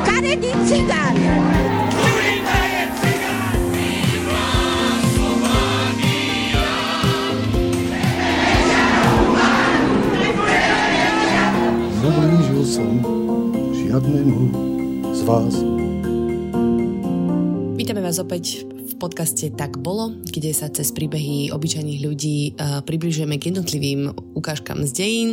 Škaredý cigán! Neublížil som žiadnemu z vás. Vítame vás opäť podcaste Tak bolo, kde sa cez príbehy obyčajných ľudí uh, približujeme k jednotlivým ukážkam z dejín.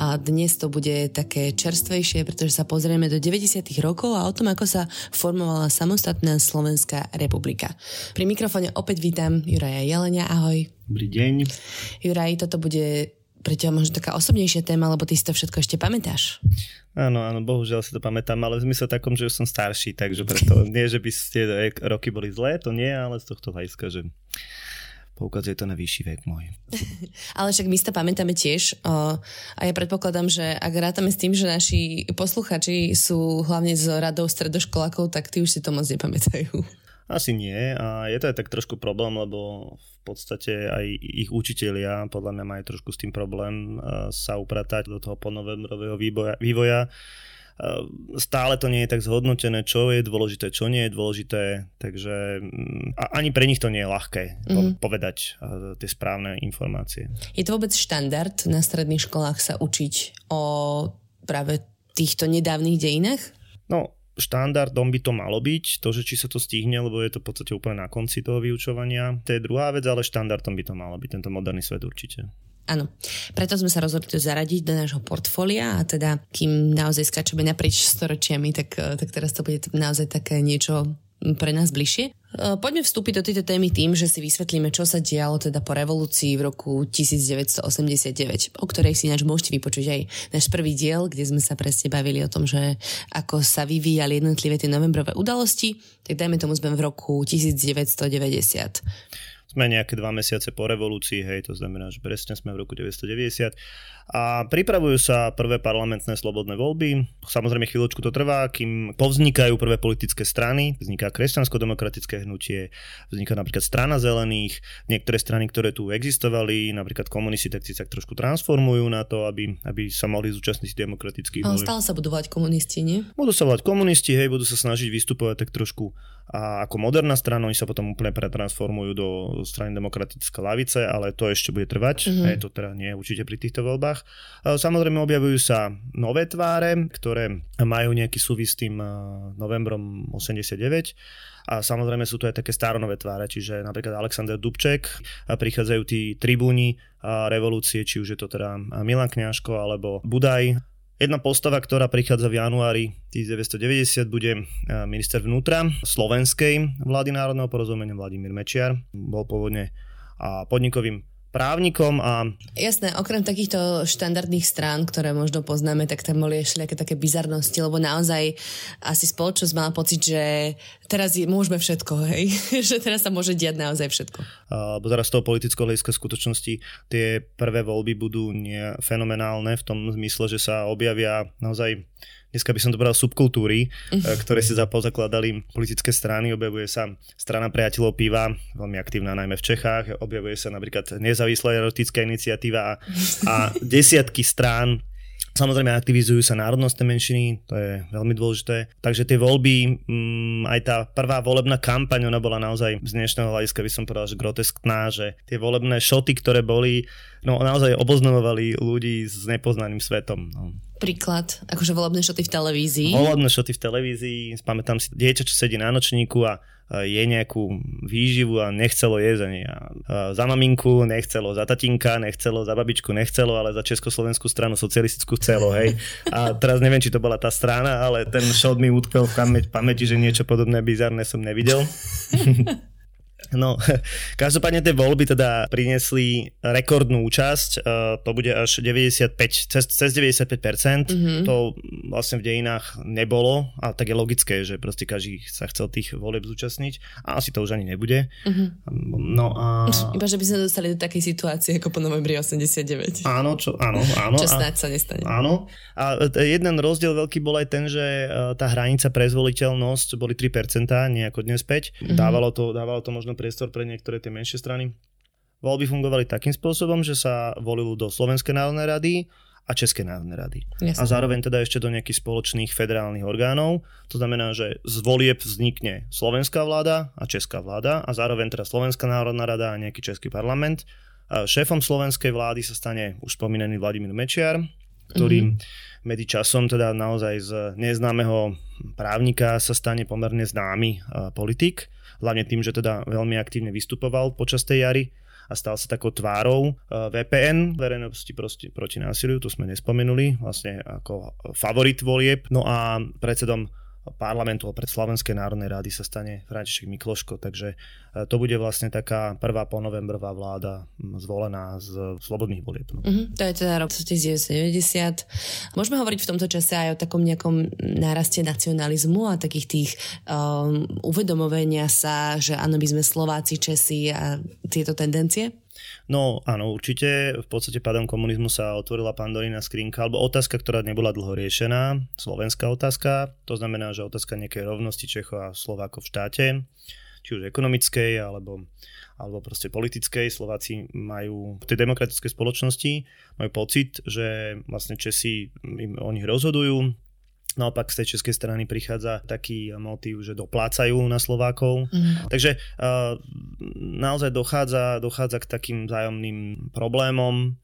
A dnes to bude také čerstvejšie, pretože sa pozrieme do 90. rokov a o tom, ako sa formovala samostatná Slovenská republika. Pri mikrofóne opäť vítam Juraja Jelenia. Ahoj. Dobrý deň. Juraj, toto bude pre teba možno taká osobnejšia téma, lebo ty si to všetko ešte pamätáš. Áno, áno, bohužiaľ si to pamätám, ale v zmysle takom, že už som starší, takže preto nie, že by tie roky boli zlé, to nie, ale z tohto hľadiska, že poukazuje to na vyšší vek môj. Ale však my si to pamätáme tiež o, a ja predpokladám, že ak rátame s tým, že naši posluchači sú hlavne z radou stredoškolákov, tak ty už si to moc nepamätajú. Asi nie a je to aj tak trošku problém, lebo v podstate aj ich učitelia podľa mňa majú trošku s tým problém uh, sa upratať do toho ponovembrového vývoja. vývoja. Uh, stále to nie je tak zhodnotené, čo je dôležité, čo nie je dôležité, takže mm, a ani pre nich to nie je ľahké mm-hmm. povedať uh, tie správne informácie. Je to vôbec štandard na stredných školách sa učiť o práve týchto nedávnych dejinách? No, štandardom by to malo byť, to, že či sa to stihne, lebo je to v podstate úplne na konci toho vyučovania. To je druhá vec, ale štandardom by to malo byť, tento moderný svet určite. Áno, preto sme sa rozhodli to zaradiť do nášho portfólia a teda kým naozaj skáčeme naprieč storočiami, tak, tak teraz to bude naozaj také niečo pre nás bližšie. E, poďme vstúpiť do tejto témy tým, že si vysvetlíme, čo sa dialo teda po revolúcii v roku 1989, o ktorej si ináč môžete vypočuť aj náš prvý diel, kde sme sa presne bavili o tom, že ako sa vyvíjali jednotlivé tie novembrové udalosti, tak dajme tomu sme v roku 1990 sme nejaké dva mesiace po revolúcii, hej, to znamená, že presne sme v roku 1990 a pripravujú sa prvé parlamentné slobodné voľby. Samozrejme chvíľočku to trvá, kým povznikajú prvé politické strany, vzniká kresťansko-demokratické hnutie, vzniká napríklad strana zelených, niektoré strany, ktoré tu existovali, napríklad komunisti, tak si sa trošku transformujú na to, aby, aby sa mohli zúčastniť demokratických voľb. stále sa budú volať komunisti, nie? Budú sa volať komunisti, hej, budú sa snažiť vystupovať tak trošku a ako moderná strana, oni sa potom úplne pretransformujú do strany demokratické lavice, ale to ešte bude trvať, mm-hmm. hej, to teda nie je určite pri týchto voľbách. Samozrejme objavujú sa nové tváre, ktoré majú nejaký súvis s tým novembrom 89 a samozrejme sú tu aj také staronové tváre, čiže napríklad Alexander Dubček, a prichádzajú tí tribúni revolúcie, či už je to teda Milan Kňažko alebo Budaj, Jedna postava, ktorá prichádza v januári 1990, bude minister vnútra slovenskej vlády národného porozumenia Vladimír Mečiar. Bol pôvodne podnikovým právnikom a... Jasné, okrem takýchto štandardných strán, ktoré možno poznáme, tak tam boli ešte také, také bizarnosti, lebo naozaj asi spoločnosť mala pocit, že teraz je, môžeme všetko, hej? že teraz sa môže diať naozaj všetko. Lebo teraz z toho politického hľadiska skutočnosti tie prvé voľby budú fenomenálne v tom zmysle, že sa objavia naozaj dneska by som to povedal subkultúry, eh, ktoré si zapozakladali politické strany. Objavuje sa strana priateľov piva, veľmi aktívna najmä v Čechách. Objavuje sa napríklad nezávislá erotická iniciatíva a, a desiatky strán Samozrejme aktivizujú sa národnostné menšiny, to je veľmi dôležité. Takže tie voľby, mm, aj tá prvá volebná kampaň, ona bola naozaj z dnešného hľadiska by som povedal, že groteskná, že tie volebné šoty, ktoré boli, no naozaj oboznamovali ľudí s nepoznaným svetom. No príklad, akože volebné šoty v televízii. Volebné šoty v televízii, pamätám si dieťa, čo sedí na nočníku a je nejakú výživu a nechcelo jesť ani za maminku, nechcelo za tatinka, nechcelo za babičku, nechcelo, ale za Československú stranu socialistickú chcelo, hej. A teraz neviem, či to bola tá strana, ale ten šot mi utkvel v pamäti, že niečo podobné bizarné som nevidel. No, každopádne tie voľby teda priniesli rekordnú účasť, uh, to bude až 95, cez, cez 95%, mm-hmm. to vlastne v dejinách nebolo, a tak je logické, že proste každý sa chcel tých volieb zúčastniť a asi to už ani nebude. Mm-hmm. No a... Iba, že by sme dostali do takej situácie ako po novembri 89. Áno, čo, áno, áno. Čo snáď sa nestane. Áno. A jeden rozdiel veľký bol aj ten, že e, tá hranica pre zvoliteľnosť boli 3%, nie ako dnes 5. Mm-hmm. Dávalo to, dávalo to možno priestor pre niektoré tie menšie strany. Voľby fungovali takým spôsobom, že sa volilo do Slovenskej národnej rady a Českej národnej rady. Jasne. A zároveň teda ešte do nejakých spoločných federálnych orgánov. To znamená, že z volieb vznikne slovenská vláda a česká vláda a zároveň teda Slovenská národná rada a nejaký český parlament. A šéfom slovenskej vlády sa stane už spomínaný Vladimír Mečiar, ktorý mm-hmm. medzi časom teda naozaj z neznámeho právnika sa stane pomerne známy politik hlavne tým, že teda veľmi aktívne vystupoval počas tej jary a stal sa takou tvárou eh, VPN, verejnosti proti, proti násiliu, to sme nespomenuli, vlastne ako favorit volieb. No a predsedom parlamentu a pred Slovenskej národnej rády sa stane František Mikloško, takže e, to bude vlastne taká prvá ponovembrová vláda zvolená z slobodných volieb. No. Uh-huh, to je teda rok 1990. Môžeme hovoriť v tomto čase aj o takom nejakom náraste nacionalizmu a takých tých um, uvedomovenia sa, že áno, my sme Slováci, Česi a tieto tendencie? No áno, určite. V podstate pádom komunizmu sa otvorila pandorína skrinka, alebo otázka, ktorá nebola dlho riešená, slovenská otázka. To znamená, že otázka nejakej rovnosti Čechov a Slovákov v štáte, či už ekonomickej, alebo, alebo proste politickej. Slováci majú v tej demokratickej spoločnosti majú pocit, že vlastne Česi im o nich rozhodujú, Naopak z tej českej strany prichádza taký motív, že doplácajú na Slovákov. Mm. Takže uh, naozaj dochádza, dochádza k takým vzájomným problémom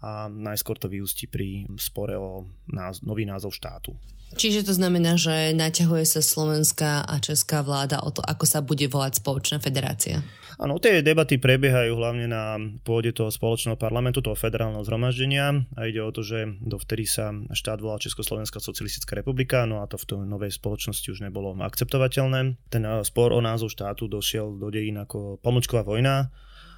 a najskôr to vyústi pri spore o náz- nový názov štátu. Čiže to znamená, že naťahuje sa slovenská a česká vláda o to, ako sa bude volať spoločná federácia? Áno, tie debaty prebiehajú hlavne na pôde toho spoločného parlamentu, toho federálneho zhromaždenia a ide o to, že dovtedy sa štát volá Československá socialistická republika, no a to v tej novej spoločnosti už nebolo akceptovateľné. Ten eh, spor o názov štátu došiel do dejín ako pomočková vojna,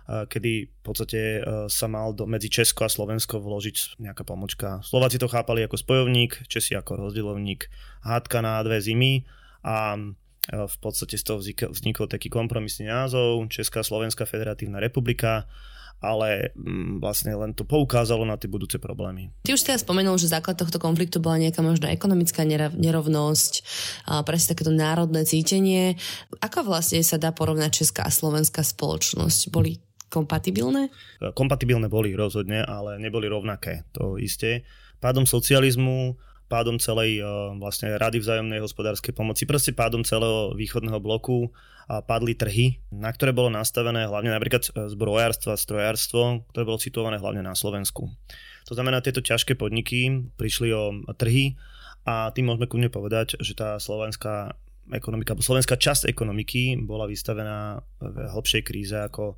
kedy v podstate eh, sa mal do, medzi Česko a Slovensko vložiť nejaká pomočka. Slováci to chápali ako spojovník, Česi ako rozdielovník, hádka na dve zimy a v podstate z toho vznikol taký kompromisný názov Česká Slovenská federatívna republika ale mm, vlastne len to poukázalo na tie budúce problémy. Ty už teraz spomenul, že základ tohto konfliktu bola nejaká možno ekonomická nerovnosť, presne takéto národné cítenie. Ako vlastne sa dá porovnať česká a slovenská spoločnosť? Boli kompatibilné? Kompatibilné boli rozhodne, ale neboli rovnaké, to isté. Pádom socializmu pádom celej eh, vlastne Rady vzájomnej hospodárskej pomoci, proste pádom celého východného bloku a padli trhy, na ktoré bolo nastavené hlavne napríklad eh, zbrojárstvo a strojárstvo, ktoré bolo situované hlavne na Slovensku. To znamená, tieto ťažké podniky prišli o trhy a tým môžeme kľudne povedať, že tá slovenská ekonomika, slovenská časť ekonomiky bola vystavená v hlbšej kríze ako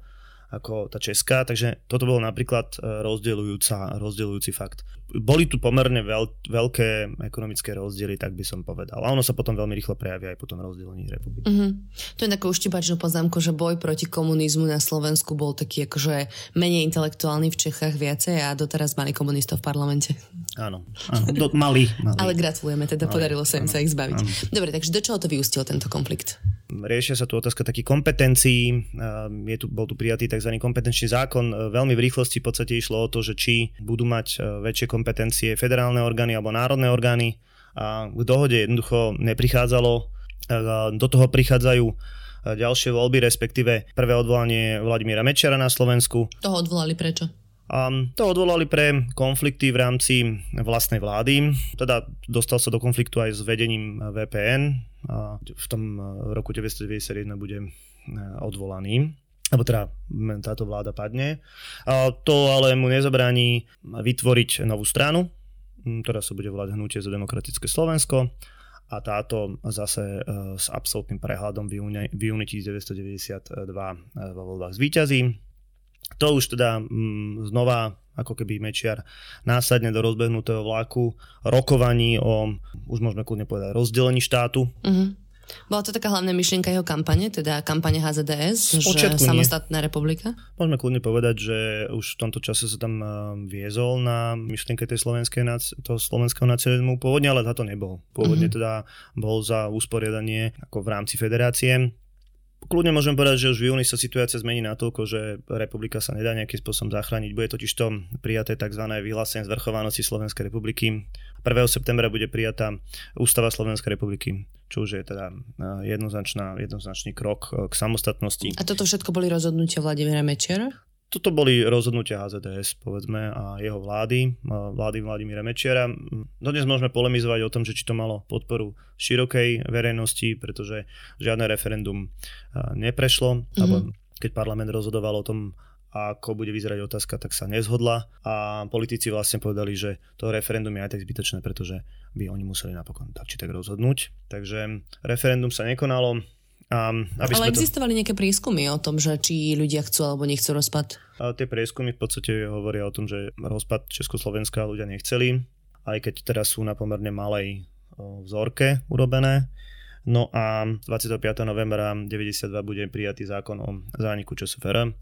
ako tá česká, takže toto bol napríklad e, rozdeľujúca, rozdeľujúci fakt. Boli tu pomerne veľ, veľké ekonomické rozdiely, tak by som povedal. A ono sa potom veľmi rýchlo prejaví aj po tom rozdelení republiky. Mm-hmm. To je taká uštipačnú poznámku, že boj proti komunizmu na Slovensku bol taký akože menej intelektuálny v Čechách viacej a doteraz mali komunistov v parlamente. Áno, áno do, mali, mali. Ale gratulujeme, teda mali, podarilo sa im sa ich zbaviť. Áno. Dobre, takže do čoho to vyústilo tento konflikt? riešia sa tu otázka takých kompetencií. Je tu, bol tu prijatý tzv. kompetenčný zákon. Veľmi v rýchlosti v podstate išlo o to, že či budú mať e, väčšie kompetencie federálne orgány alebo národné orgány. A k dohode jednoducho neprichádzalo. E, do toho prichádzajú e, ďalšie voľby, respektíve prvé odvolanie Vladimíra Mečiara na Slovensku. Toho odvolali prečo? A to odvolali pre konflikty v rámci vlastnej vlády. Teda dostal sa do konfliktu aj s vedením VPN. A v tom roku 1991 bude e, odvolaný alebo teda táto vláda padne. A to ale mu nezabráni vytvoriť novú stranu, ktorá sa bude volať Hnutie za demokratické Slovensko a táto zase e, s absolútnym prehľadom v júni, v júni 1992 vo voľbách zvíťazí. To už teda znova ako keby Mečiar následne do rozbehnutého vláku rokovaní o, už môžeme kľudne povedať, rozdelení štátu. Uh-huh. Bola to taká hlavná myšlienka jeho kampane, teda kampane HZDS, že nie. samostatná republika? Môžeme kľudne povedať, že už v tomto čase sa tam eh, viezol na myšlienke tej slovenskej, toho slovenského nacionalizmu pôvodne, ale za to nebol. Pôvodne mm-hmm. teda bol za usporiadanie ako v rámci federácie Kľudne môžem povedať, že už v júni sa situácia zmení natoľko, že republika sa nedá nejakým spôsobom zachrániť. Bude totiž to prijaté tzv. vyhlásenie zvrchovanosti Slovenskej republiky. 1. septembra bude prijatá Ústava Slovenskej republiky, čo už je teda jednoznačná, jednoznačný krok e, k samostatnosti. A toto všetko boli rozhodnutia Vladimíra Mečera? Toto boli rozhodnutia HZDS, povedzme, a jeho vlády, vlády Vladimíra Mečiara. Dnes môžeme polemizovať o tom, že či to malo podporu širokej verejnosti, pretože žiadne referendum neprešlo, mm-hmm. alebo keď parlament rozhodoval o tom, ako bude vyzerať otázka, tak sa nezhodla a politici vlastne povedali, že to referendum je aj tak zbytočné, pretože by oni museli napokon tak či tak rozhodnúť. Takže referendum sa nekonalo, Um, aby Ale existovali to... nejaké prieskumy o tom, že či ľudia chcú alebo nechcú rozpad? A tie prieskumy v podstate hovoria o tom, že rozpad Československa ľudia nechceli, aj keď teraz sú na pomerne malej vzorke urobené. No a 25. novembra 92 bude prijatý zákon o zániku ČSFR.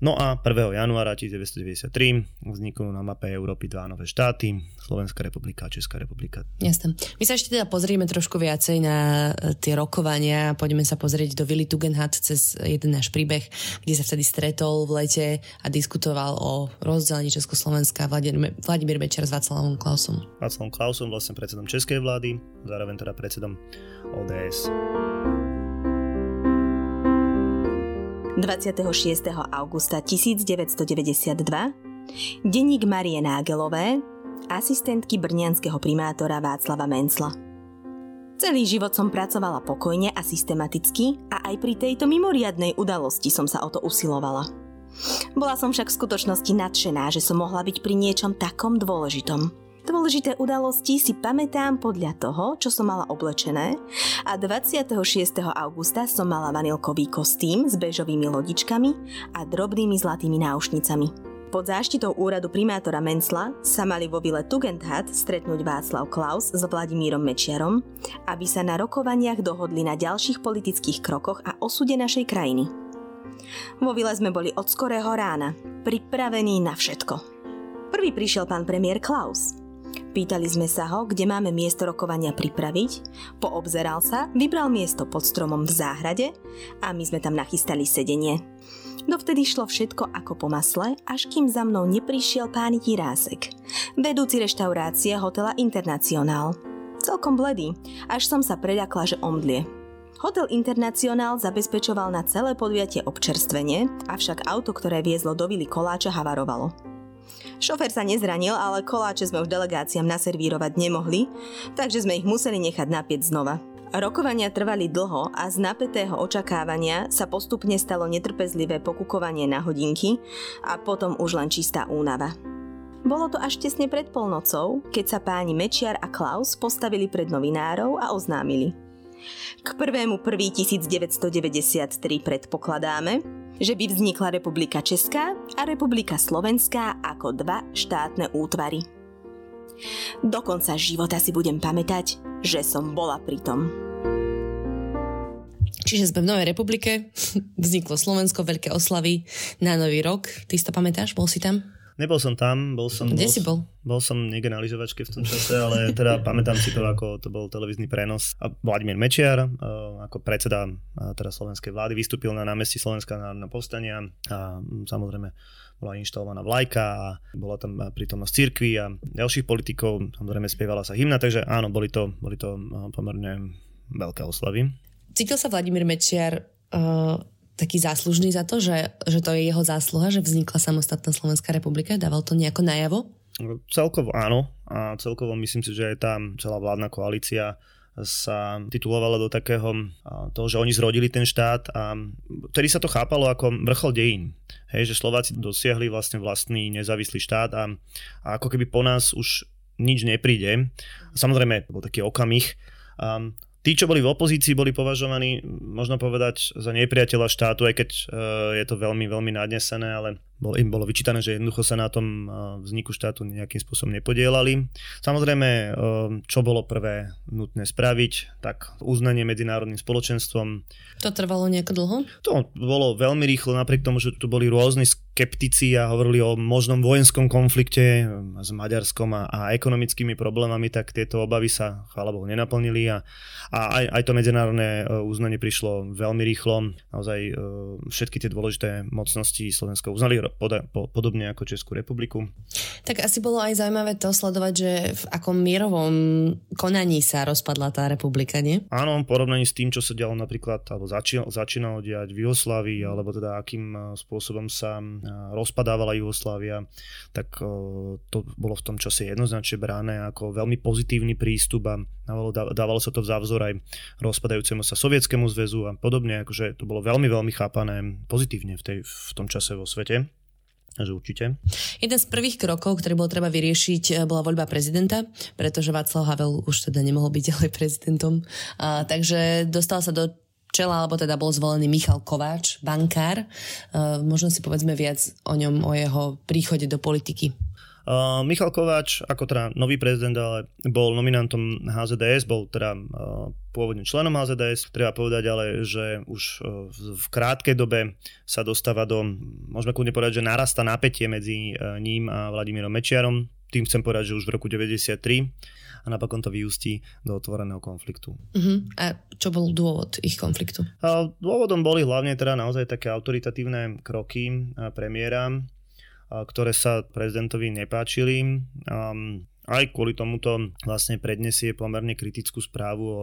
No a 1. januára 1993 vzniknú na mape Európy dva nové štáty, Slovenská republika a Česká republika. Jasne. My sa ešte teda pozrieme trošku viacej na e, tie rokovania, poďme sa pozrieť do Willy Tugendhat cez jeden náš príbeh, kde sa vtedy stretol v lete a diskutoval o rozdelení Československa Vladimír, Vladimír Bečer s Václavom Klausom. Václavom Klausom, vlastne predsedom Českej vlády, zároveň teda predsedom ODS dnes. 26. augusta 1992 denník Marie Nágelové, asistentky brňanského primátora Václava Mencla. Celý život som pracovala pokojne a systematicky a aj pri tejto mimoriadnej udalosti som sa o to usilovala. Bola som však v skutočnosti nadšená, že som mohla byť pri niečom takom dôležitom – Dôležité udalosti si pamätám podľa toho, čo som mala oblečené a 26. augusta som mala vanilkový kostým s bežovými lodičkami a drobnými zlatými náušnicami. Pod záštitou úradu primátora Mencla sa mali vo vile Tugendhat stretnúť Václav Klaus s Vladimírom Mečiarom, aby sa na rokovaniach dohodli na ďalších politických krokoch a osude našej krajiny. Vo vile sme boli od skorého rána, pripravení na všetko. Prvý prišiel pán premiér Klaus – Pýtali sme sa ho, kde máme miesto rokovania pripraviť, poobzeral sa, vybral miesto pod stromom v záhrade a my sme tam nachystali sedenie. Dovtedy šlo všetko ako po masle, až kým za mnou neprišiel pán Jirásek, vedúci reštaurácie hotela Internacionál. Celkom bledý, až som sa preľakla, že omdlie. Hotel Internacionál zabezpečoval na celé podujatie občerstvenie, avšak auto, ktoré viezlo do Vily Koláča, havarovalo. Šofer sa nezranil, ale koláče sme už delegáciám naservírovať nemohli, takže sme ich museli nechať napieť znova. Rokovania trvali dlho a z napätého očakávania sa postupne stalo netrpezlivé pokukovanie na hodinky a potom už len čistá únava. Bolo to až tesne pred polnocou, keď sa páni Mečiar a Klaus postavili pred novinárov a oznámili. K 1.1.1993 predpokladáme, že by vznikla Republika Česká a Republika Slovenská ako dva štátne útvary. Do konca života si budem pamätať, že som bola pri tom. Čiže sme v Novej republike, vzniklo Slovensko, veľké oslavy na Nový rok. Ty si to pamätáš? Bol si tam? Nebol som tam, bol som... Kde bol, si bol? Bol som niekde na lyžovačke v tom čase, ale teda pamätám si to, ako to bol televízny prenos. A Vladimír Mečiar, ako predseda teda slovenskej vlády, vystúpil na námestí Slovenská národná povstania a samozrejme bola inštalovaná vlajka a bola tam prítomnosť cirkvi a ďalších politikov, samozrejme spievala sa hymna, takže áno, boli to, boli to pomerne veľké oslavy. Cítil sa Vladimír Mečiar uh, taký záslužný za to, že, že to je jeho zásluha, že vznikla samostatná Slovenská republika? Dával to nejako najavo? Celkovo áno a celkovo myslím si, že aj tá celá vládna koalícia sa titulovala do takého toho, že oni zrodili ten štát a vtedy sa to chápalo ako vrchol dejín. Hej, že Slováci dosiahli vlastne vlastný nezávislý štát a, a ako keby po nás už nič nepríde. Samozrejme, bol taký okamih. Um, Tí, čo boli v opozícii, boli považovaní, možno povedať, za nepriateľa štátu, aj keď uh, je to veľmi, veľmi nadnesené, ale bol, im bolo vyčítané, že jednoducho sa na tom vzniku štátu nejakým spôsobom nepodielali. Samozrejme, čo bolo prvé nutné spraviť, tak uznanie medzinárodným spoločenstvom. To trvalo nejako dlho? To bolo veľmi rýchlo, napriek tomu, že tu boli rôzni skeptici a hovorili o možnom vojenskom konflikte s Maďarskom a, a ekonomickými problémami, tak tieto obavy sa, chvála Bohu, nenaplnili a, a aj, aj to medzinárodné uznanie prišlo veľmi rýchlo. Naozaj všetky tie dôležité mocnosti Slovensko uznali poda, po, podobne ako Českú republiku. Tak asi bolo aj zaujímavé to sledovať, že v akom mierovom konaní sa rozpadla tá republika, nie? Áno, v porovnaní s tým, čo sa dialo napríklad, alebo začínalo, začínalo diať v Jugoslávii, alebo teda akým eh, spôsobom sa eh, rozpadávala Jugoslávia, tak eh, to bolo v tom čase jednoznačne bráne ako veľmi pozitívny prístup a dávalo, dávalo sa to v závzor aj rozpadajúcemu sa sovietskému zväzu a podobne, akože to bolo veľmi, veľmi chápané pozitívne v, tej, v tom čase vo svete. Takže určite. Jeden z prvých krokov, ktorý bolo treba vyriešiť, eh, bola voľba prezidenta, pretože Václav Havel už teda nemohol byť ďalej prezidentom. A, takže dostal sa do čela, alebo teda bol zvolený Michal Kováč, bankár. A, eh, možno si povedzme viac o ňom, o jeho príchode do politiky. Uh, Michal Kováč, ako teda nový prezident, ale bol nominantom HZDS, bol teda uh, pôvodne členom HZDS. Treba povedať ale, že už uh, v krátkej dobe sa dostáva do, môžeme kľudne povedať, že narasta napätie medzi ním a Vladimírom Mečiarom. Tým chcem povedať, že už v roku 93 a napokon to vyústí do otvoreného konfliktu. Uh-huh. A čo bol dôvod ich konfliktu? Dôvodom boli hlavne teda naozaj také autoritatívne kroky premiéra, ktoré sa prezidentovi nepáčili. Aj kvôli tomuto vlastne prednesie pomerne kritickú správu o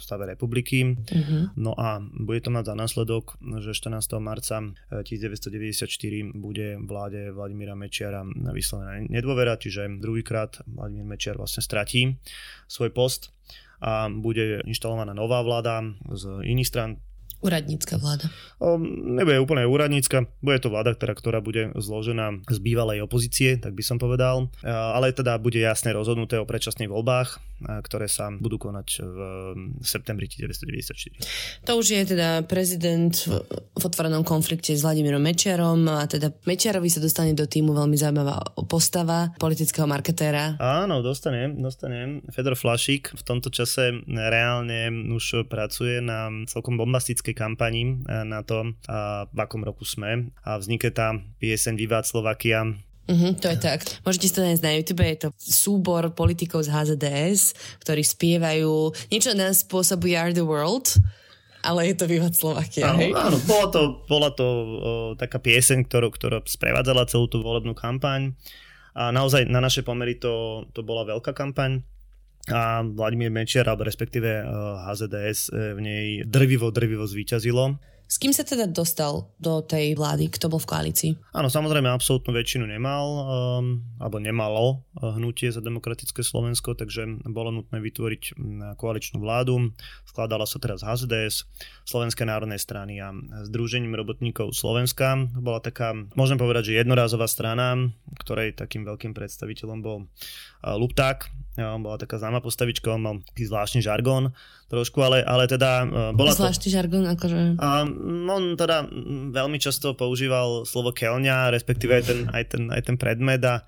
stave republiky. Uh-huh. No a bude to mať za následok, že 14. marca 1994 e, bude vláde Vladimíra Mečiara vyslovená nedôvera, čiže druhýkrát Vladimír Mečiar vlastne stratí svoj post a bude inštalovaná nová vláda z iných stran, Úradnícka vláda. O, nebude úplne úradnícka, bude to vláda, ktorá, ktorá bude zložená z bývalej opozície, tak by som povedal, ale teda bude jasne rozhodnuté o predčasných voľbách, ktoré sa budú konať v septembri 1994. To už je teda prezident v, v otvorenom konflikte s Vladimírom Mečiarom a teda Mečiarovi sa dostane do týmu veľmi zaujímavá postava politického marketéra. Áno, dostanem, dostanem. Fedor Flašík v tomto čase reálne už pracuje na celkom bombastický politickej kampani eh, na to, v akom roku sme. A vznikne tá pieseň Vivat Slovakia, Uh-huh, to je tak. Môžete si to nájsť na YouTube, je to súbor politikov z HZDS, ktorí spievajú niečo na spôsob We Are the World, ale je to Vivat Slovakia, áno, Áno, bola to, bola to o, taká pieseň, ktorú, ktorá sprevádzala celú tú volebnú kampaň. A naozaj na naše pomery to, to bola veľká kampaň a Vladimír Mečiar, alebo respektíve HZDS eh, v nej drvivo, drvivo zvíťazilo. S kým sa teda dostal do tej vlády? Kto bol v koalícii? Áno, samozrejme, absolútnu väčšinu nemal, um, alebo nemalo uh, hnutie za demokratické Slovensko, takže bolo nutné vytvoriť um, koaličnú vládu. Skladala sa teraz HZDS, Slovenské národnej strany a Združením robotníkov Slovenska. Bola taká, môžem povedať, že jednorázová strana, ktorej takým veľkým predstaviteľom bol Lupták, bola taká známa postavička, on mal taký zvláštny žargón trošku, ale, ale teda... Uh, bola zvláštny to... žargón, akože... Um, on teda veľmi často používal slovo keľňa, respektíve aj ten, aj ten, aj ten predmet a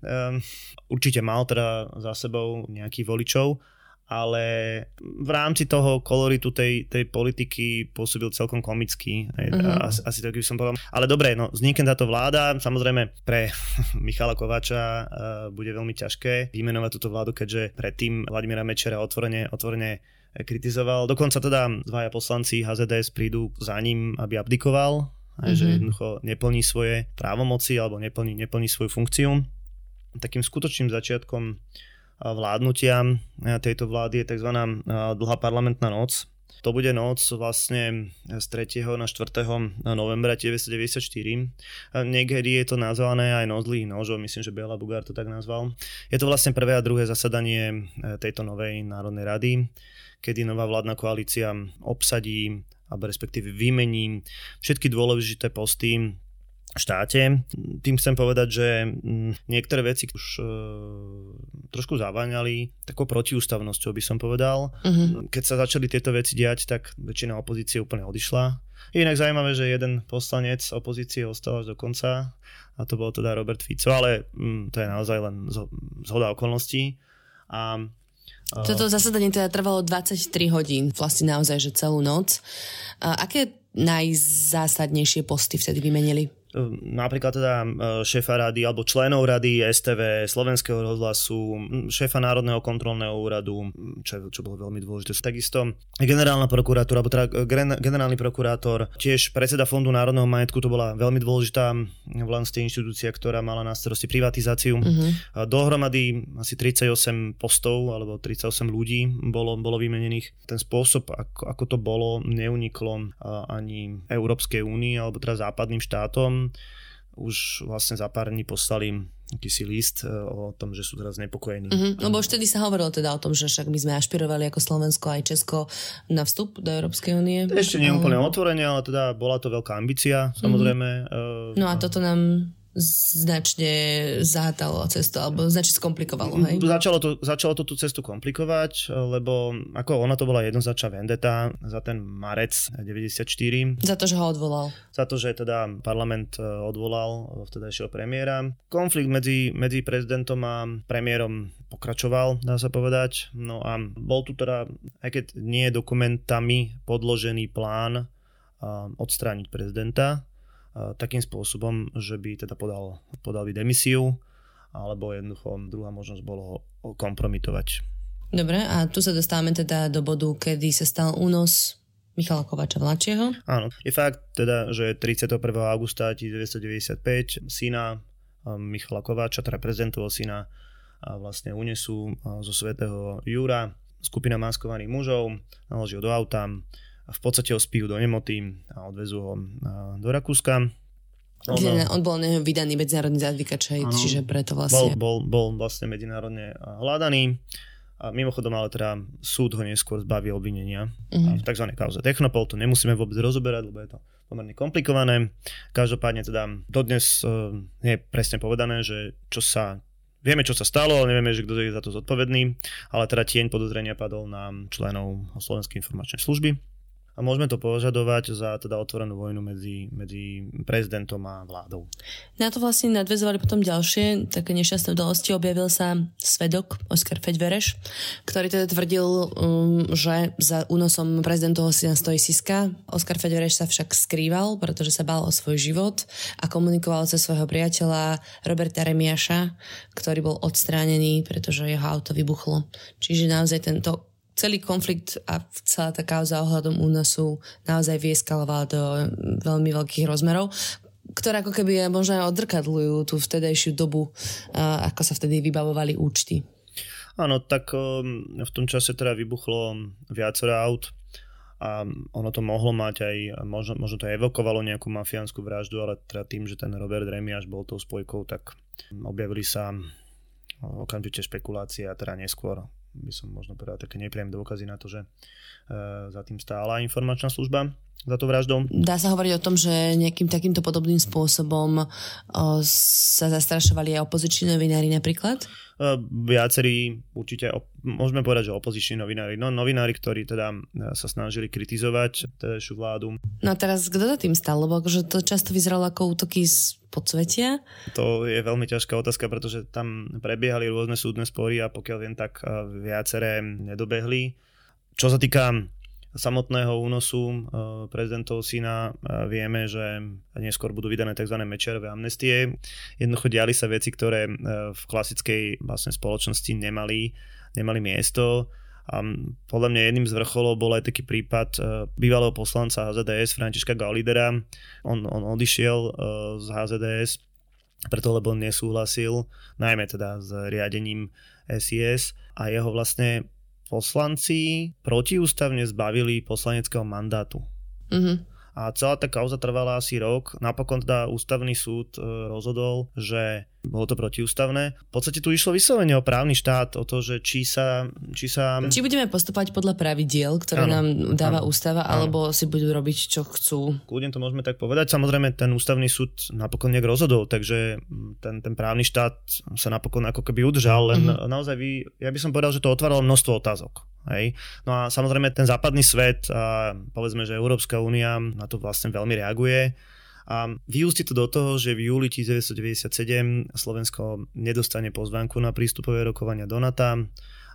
um, určite mal teda za sebou nejakých voličov, ale v rámci toho koloritu tej, tej politiky pôsobil celkom komicky. Uh-huh. Asi, asi tak by som povedal. Ale dobre, no, vznikne táto vláda. Samozrejme pre Michala Kovača uh, bude veľmi ťažké vymenovať túto vládu, keďže predtým Vladimíra Mečera otvorene, otvorene kritizoval. Dokonca teda dvaja poslanci HZDS prídu za ním, aby abdikoval, mm-hmm. že jednoducho neplní svoje právomoci alebo neplní, neplní svoju funkciu. Takým skutočným začiatkom vládnutia tejto vlády je tzv. dlhá parlamentná noc. To bude noc vlastne z 3. na 4. novembra 1994. Niekedy je to nazvané aj noc zlých nožov, myslím, že Bela Bugár to tak nazval. Je to vlastne prvé a druhé zasadanie e, tejto novej Národnej rady kedy nová vládna koalícia obsadí alebo respektíve vymení všetky dôležité posty štáte. Tým chcem povedať, že mm, niektoré veci už e, trošku zaváňali takou protiústavnosťou, by som povedal. Uh-huh. Keď sa začali tieto veci diať, tak väčšina opozície úplne odišla Inak zaujímavé, že jeden poslanec opozície ostal až do konca a to bol teda Robert Fico, ale mm, to je naozaj len zhoda okolností. A toto zasadanie teda trvalo 23 hodín, vlastne naozaj, že celú noc. A aké najzásadnejšie posty vtedy vymenili? Napríklad teda e, šéfa rady alebo členov rady STV, Slovenského rozhlasu, šéfa Národného kontrolného úradu, čo, čo bolo veľmi dôležité. Takisto generálna prokuratúra, alebo teda generálny prokurátor, tiež predseda Fondu národného majetku, to bola veľmi dôležitá vlastne inštitúcia, ktorá mala na starosti privatizáciu. Uh-huh. Dohromady asi 38 postov alebo 38 ľudí bolo, bolo vymenených. Ten spôsob, ako, ako to bolo, neuniklo ani Európskej únii alebo teda západným štátom už vlastne za pár dní poslali akýsi list e, o tom, že sú teraz nepokojení. Mm-hmm, lebo už vtedy sa hovorilo teda o tom, že však my sme ašpirovali ako Slovensko aj Česko na vstup do Európskej únie. Ešte nie úplne otvorenie, ale teda bola to veľká ambícia, samozrejme. Mm-hmm. No a toto nám značne zahátalo cestu, alebo značne skomplikovalo, hej? Začalo to, začalo to tú cestu komplikovať, lebo ako ona to bola jednoznačná vendeta za ten marec 94. Za to, že ho odvolal. Za to, že teda parlament e, odvolal vtedajšieho premiéra. Konflikt medzi, medzi prezidentom a premiérom pokračoval, dá sa povedať. No a bol tu teda, aj keď nie dokumentami podložený plán odstrániť prezidenta, takým spôsobom, že by teda podal, podal by demisiu, alebo jednoducho druhá možnosť bolo kompromitovať. Dobre, a tu sa dostávame teda do bodu, kedy sa stal únos Michala Kovača mladšieho. Áno, je fakt teda, že 31. augusta 1995 syna Michala Kováča, teda prezidentovho syna, vlastne unesú zo svätého Júra skupina maskovaných mužov, naložil do auta, v podstate ho spijú do nemoty a odvezú ho do Rakúska. On, on bol vydaný medzinárodný zadvíkač, čiže preto vlastne... Bol, bol, bol vlastne medzinárodne hľadaný. A mimochodom, ale teda súd ho neskôr zbaví obvinenia uh-huh. v tzv. kauze Technopol. To nemusíme vôbec rozoberať, lebo je to pomerne komplikované. Každopádne teda dodnes uh, nie je presne povedané, že čo sa Vieme, čo sa stalo, ale nevieme, že kto je za to zodpovedný, ale teda tieň podozrenia padol na členov Slovenskej informačnej služby a môžeme to požadovať za teda otvorenú vojnu medzi, medzi prezidentom a vládou. Na to vlastne nadvezovali potom ďalšie také nešťastné udalosti. Objavil sa svedok Oskar Feďvereš, ktorý teda tvrdil, um, že za únosom prezidentovho syna stojí Siska. Oskar Feďvereš sa však skrýval, pretože sa bál o svoj život a komunikoval cez svojho priateľa Roberta Remiaša, ktorý bol odstránený, pretože jeho auto vybuchlo. Čiže naozaj tento celý konflikt a celá tá kauza ohľadom únosu naozaj vyeskalovala do veľmi veľkých rozmerov ktoré ako keby možno aj odrkadľujú tú vtedajšiu dobu, ako sa vtedy vybavovali účty. Áno, tak v tom čase teda vybuchlo viacero aut a ono to mohlo mať aj, možno, možno to evokovalo nejakú mafiánsku vraždu, ale teda tým, že ten Robert Remiáš bol tou spojkou, tak objavili sa okamžite špekulácie a teda neskôr by som možno povedal také nepriame dôkazy na to, že e, za tým stála informačná služba za to vraždou. Dá sa hovoriť o tom, že nejakým takýmto podobným spôsobom o, sa zastrašovali aj opoziční novinári napríklad? E, viacerí, určite, môžeme povedať, že opoziční novinári. No, novinári, ktorí teda e, sa snažili kritizovať tedajšiu vládu. No a teraz kto za tým stal? Lebo akože to často vyzeralo ako útoky z podsvetia? To je veľmi ťažká otázka, pretože tam prebiehali rôzne súdne spory a pokiaľ viem, tak e, viaceré nedobehli. Čo sa týka samotného únosu e, prezidentov syna e, vieme, že neskôr budú vydané tzv. mečerové amnestie. Jednoducho diali sa veci, ktoré v klasickej vlastne spoločnosti nemali, nemali miesto. A podľa mňa jedným z vrcholov bol aj taký prípad bývalého poslanca HZDS Františka Gaulidera. On, on odišiel z HZDS preto, lebo nesúhlasil najmä teda s riadením SIS a jeho vlastne poslanci protiústavne zbavili poslaneckého mandátu. Mm-hmm. A celá tá kauza trvala asi rok. Napokon teda ústavný súd e, rozhodol, že bolo to protiústavné. V podstate tu išlo vyslovene o právny štát, o to, že či sa... Či, sa... či budeme postupovať podľa pravidiel, ktoré ano, nám dáva ano, ústava, ano. alebo si budú robiť, čo chcú. Kľudne to môžeme tak povedať. Samozrejme, ten ústavný súd napokon nejak rozhodol, takže ten, ten právny štát sa napokon ako keby udržal, len mm-hmm. naozaj vy, ja by som povedal, že to otváralo množstvo otázok. Hej. No a samozrejme ten západný svet a povedzme, že Európska únia na to vlastne veľmi reaguje a vyústi to do toho, že v júli 1997 Slovensko nedostane pozvánku na prístupové rokovania do NATO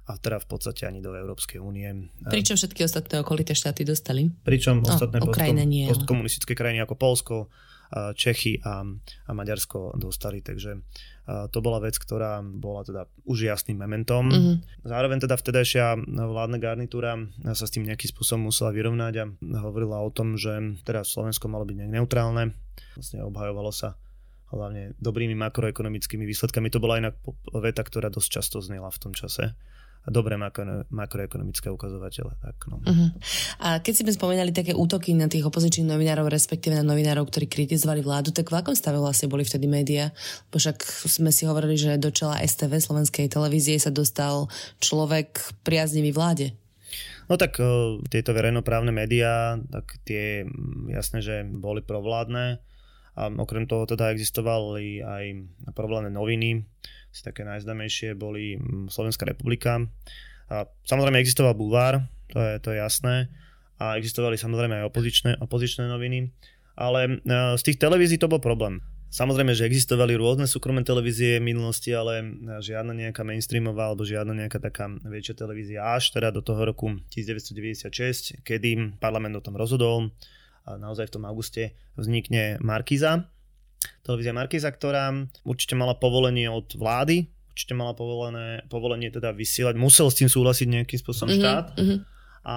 a teda v podstate ani do Európskej únie. Pričom všetky ostatné okolité štáty dostali? Pričom ostatné oh, postkom, nie, postkomunistické krajiny ako Polsko, Čechy a, a Maďarsko dostali, takže to bola vec, ktorá bola teda už jasným mementom. Mm-hmm. Zároveň teda vtedajšia vládna garnitúra sa s tým nejakým spôsobom musela vyrovnať a hovorila o tom, že teda Slovensko malo byť nejak neutrálne. Vlastne obhajovalo sa hlavne dobrými makroekonomickými výsledkami. To bola inak veta, ktorá dosť často znela v tom čase dobré makro, makroekonomické ukazovatele. Tak, no. Uh-huh. A keď si sme spomínali také útoky na tých opozičných novinárov, respektíve na novinárov, ktorí kritizovali vládu, tak v akom stave vlastne boli vtedy médiá? Bo však sme si hovorili, že do čela STV, slovenskej televízie, sa dostal človek priaznivý vláde. No tak tieto verejnoprávne médiá, tak tie jasné, že boli provládne a okrem toho teda existovali aj problémne noviny, si také najznámejšie boli mm, Slovenská republika. A samozrejme existoval bulvár, to je, to je jasné. A existovali samozrejme aj opozičné, opozičné noviny. Ale e, z tých televízií to bol problém. Samozrejme, že existovali rôzne súkromné televízie v minulosti, ale žiadna nejaká mainstreamová alebo žiadna nejaká taká väčšia televízia až teda do toho roku 1996, kedy parlament o tom rozhodol a naozaj v tom auguste vznikne Markiza, televízia Markiza, ktorá určite mala povolenie od vlády, určite mala povolené, povolenie teda vysielať, musel s tým súhlasiť nejakým spôsobom mm-hmm, štát. Mm-hmm. A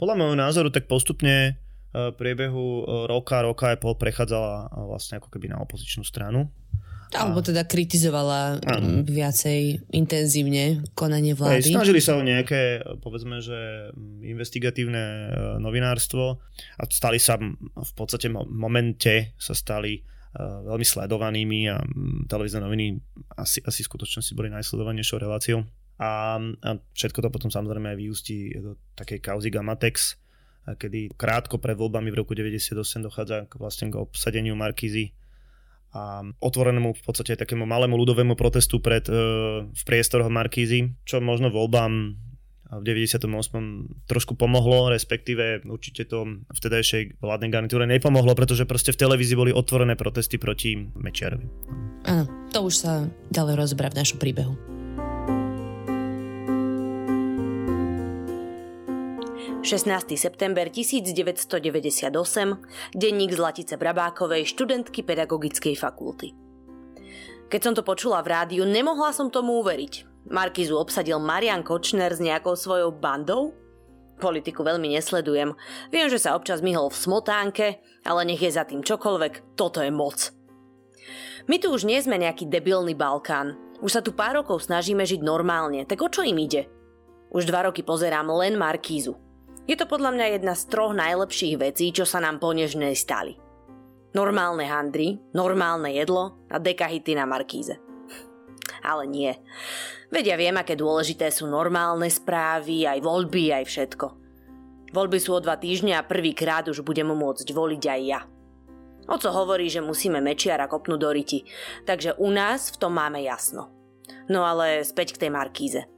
podľa môjho názoru tak postupne e, v priebehu e, roka, roka aj pol prechádzala e, vlastne ako keby na opozičnú stranu. Alebo teda kritizovala ano. viacej intenzívne konanie vlády. Aj, snažili sa o nejaké, povedzme, že investigatívne novinárstvo a stali sa v podstate momente sa stali veľmi sledovanými a mm, televízne noviny asi, asi v skutočnosti boli najsledovanejšou reláciou. A, a všetko to potom samozrejme aj vyústí do takej kauzy Gamatex, kedy krátko pred voľbami v roku 98 dochádza k, vlastne k obsadeniu Markízy a otvorenému v podstate takému malému ľudovému protestu pred, uh, v priestoroch Markízy, čo možno voľbám v 98. trošku pomohlo, respektíve určite to vtedajšej vládnej garnitúre nepomohlo, pretože proste v televízii boli otvorené protesty proti Mečiarovi. Áno, to už sa ďalej rozberá v našom príbehu. ...16. september 1998, denník Zlatice Brabákovej, študentky pedagogickej fakulty. Keď som to počula v rádiu, nemohla som tomu uveriť. Markizu obsadil Marian Kočner s nejakou svojou bandou? Politiku veľmi nesledujem. Viem, že sa občas myhol v smotánke, ale nech je za tým čokoľvek, toto je moc. My tu už nie sme nejaký debilný Balkán. Už sa tu pár rokov snažíme žiť normálne, tak o čo im ide? Už dva roky pozerám len Markízu. Je to podľa mňa jedna z troch najlepších vecí, čo sa nám po nežnej stali. Normálne handry, normálne jedlo a dekahity na Markíze. Ale nie. Vedia viem, aké dôležité sú normálne správy, aj voľby, aj všetko. Voľby sú o dva týždne a prvýkrát už budem môcť voliť aj ja. Oco hovorí, že musíme Mečiara kopnúť do riti, takže u nás v tom máme jasno. No ale späť k tej Markíze.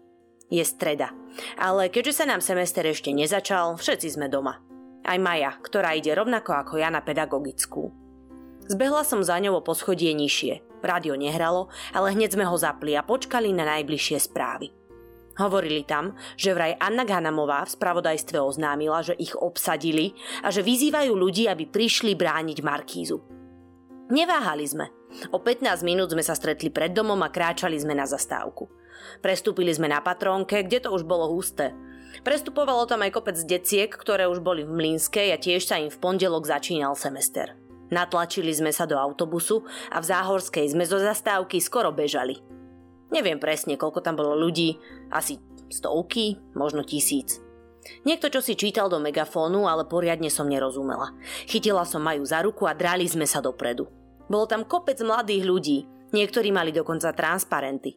Je streda. Ale keďže sa nám semester ešte nezačal, všetci sme doma. Aj Maja, ktorá ide rovnako ako ja na pedagogickú. Zbehla som za ňou o poschodie nižšie. Rádio nehralo, ale hneď sme ho zapli a počkali na najbližšie správy. Hovorili tam, že vraj Anna Ganamová v spravodajstve oznámila, že ich obsadili a že vyzývajú ľudí, aby prišli brániť Markízu. Neváhali sme. O 15 minút sme sa stretli pred domom a kráčali sme na zastávku. Prestúpili sme na patrónke, kde to už bolo husté. Prestupovalo tam aj kopec deciek, ktoré už boli v Mlínskej a tiež sa im v pondelok začínal semester. Natlačili sme sa do autobusu a v Záhorskej sme zo zastávky skoro bežali. Neviem presne, koľko tam bolo ľudí, asi stovky, možno tisíc. Niekto čo si čítal do megafónu, ale poriadne som nerozumela. Chytila som Maju za ruku a drali sme sa dopredu. Bolo tam kopec mladých ľudí, Niektorí mali dokonca transparenty.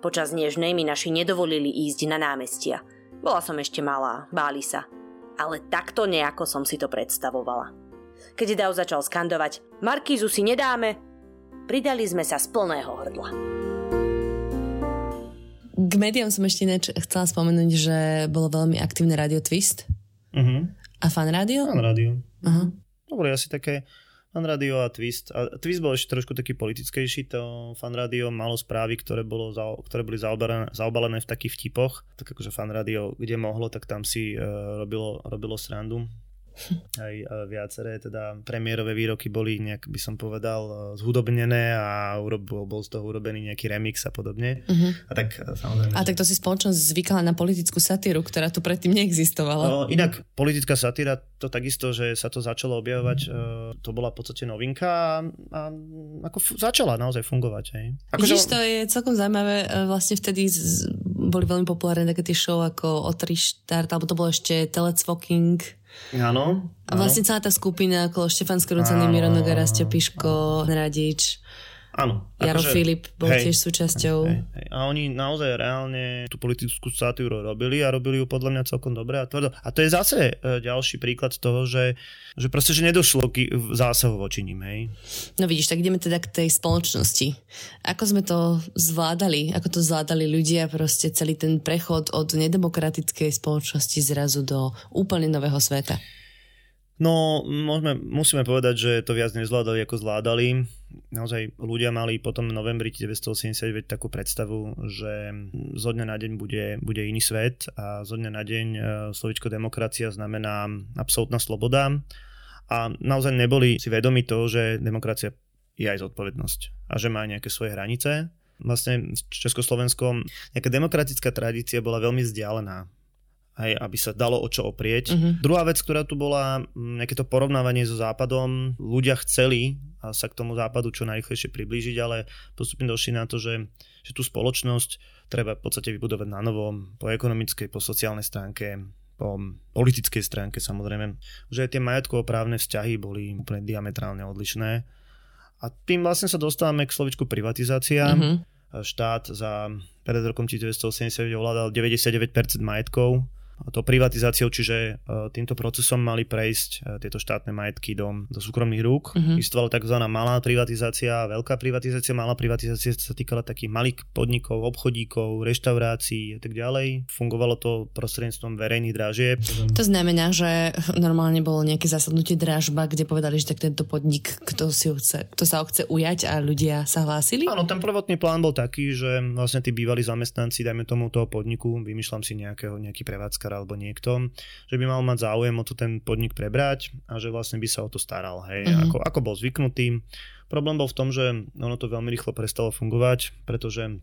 Počas nežnej mi naši nedovolili ísť na námestia. Bola som ešte malá, báli sa. Ale takto nejako som si to predstavovala. Keď Dav začal skandovať Markízu si nedáme, pridali sme sa z plného hrdla. K médiám som ešte ináč chcela spomenúť, že bolo veľmi aktívne Radio Twist. Uh-huh. A fan rádio? Fan rádio. Uh-huh. Dobre, asi také Fan Radio a Twist. A Twist bol ešte trošku taký politickejší, to Fan Radio malo správy, ktoré, bolo, ktoré boli zaobalené, zaobalené v takých vtipoch. Tak akože Fan Radio, kde mohlo, tak tam si uh, robilo, robilo srandu aj viaceré teda premiérové výroky boli nejak by som povedal e, zhudobnené a urobil, bol z toho urobený nejaký remix a podobne. Uh-huh. A tak e, samozrejme. A tak to si spoločnosť zvykala na politickú satíru, ktorá tu predtým neexistovala. No, inak politická satíra to takisto, že sa to začalo objavovať, to bola v podstate novinka a, a ako f- začala naozaj fungovať. Hej. Ako Vidíš, to je celkom zaujímavé, vlastne vtedy z, boli veľmi populárne také tie show ako Otri Štart, alebo to bolo ešte Telecvoking Áno. A vlastne celá tá skupina okolo Štefan Skrúcený, Miro Nogara, Piško, Radič. Áno. Jaro akože, Filip bol hej, tiež súčasťou. Hej, hej. A oni naozaj reálne tú politickú satíru robili a robili ju podľa mňa celkom dobre a tvrdo. A to je zase e, ďalší príklad toho, že, že proste, že nedošlo k zásahu voči ním, hej. No vidíš, tak ideme teda k tej spoločnosti. Ako sme to zvládali? Ako to zvládali ľudia proste celý ten prechod od nedemokratickej spoločnosti zrazu do úplne nového sveta? No, môžeme, musíme povedať, že to viac nezvládali, ako zvládali. Naozaj ľudia mali potom v novembri 1989 takú predstavu, že zo dňa na deň bude, bude iný svet a zo dňa na deň e, slovičko demokracia znamená absolútna sloboda a naozaj neboli si vedomi toho, že demokracia je aj zodpovednosť a že má nejaké svoje hranice. Vlastne v Československom nejaká demokratická tradícia bola veľmi vzdialená hej, aby sa dalo o čo oprieť. Uh-huh. Druhá vec, ktorá tu bola, nejaké to porovnávanie so západom, ľudia chceli sa k tomu západu čo najrychlejšie priblížiť, ale postupne došli na to, že, že tú spoločnosť treba v podstate vybudovať na novo, po ekonomickej, po sociálnej stránke, po politickej stránke samozrejme, že tie majetkovo-právne vzťahy boli úplne diametrálne odlišné. A tým vlastne sa dostávame k slovičku privatizácia. Uh-huh. Štát za pred rokom 1989 ovládal 99% majetkov, to privatizáciou, čiže e, týmto procesom mali prejsť e, tieto štátne majetky do, do súkromných rúk. Uh-huh. Existovala tzv. malá privatizácia, veľká privatizácia. Malá privatizácia sa týkala takých malých podnikov, obchodíkov, reštaurácií a tak ďalej. Fungovalo to prostredníctvom verejných dražieb. To znamená, že normálne bolo nejaké zasadnutie dražba, kde povedali, že tak tento podnik, kto, si ho chce, kto sa ho chce ujať a ľudia sa hlásili? Áno, ten prvotný plán bol taký, že vlastne tí bývalí zamestnanci, dajme tomu toho podniku, vymýšľam si nejakého, nejaký prevádzkar alebo niekto, že by mal mať záujem o to ten podnik prebrať a že vlastne by sa o to staral, hej, mm-hmm. ako, ako bol zvyknutý. Problém bol v tom, že ono to veľmi rýchlo prestalo fungovať, pretože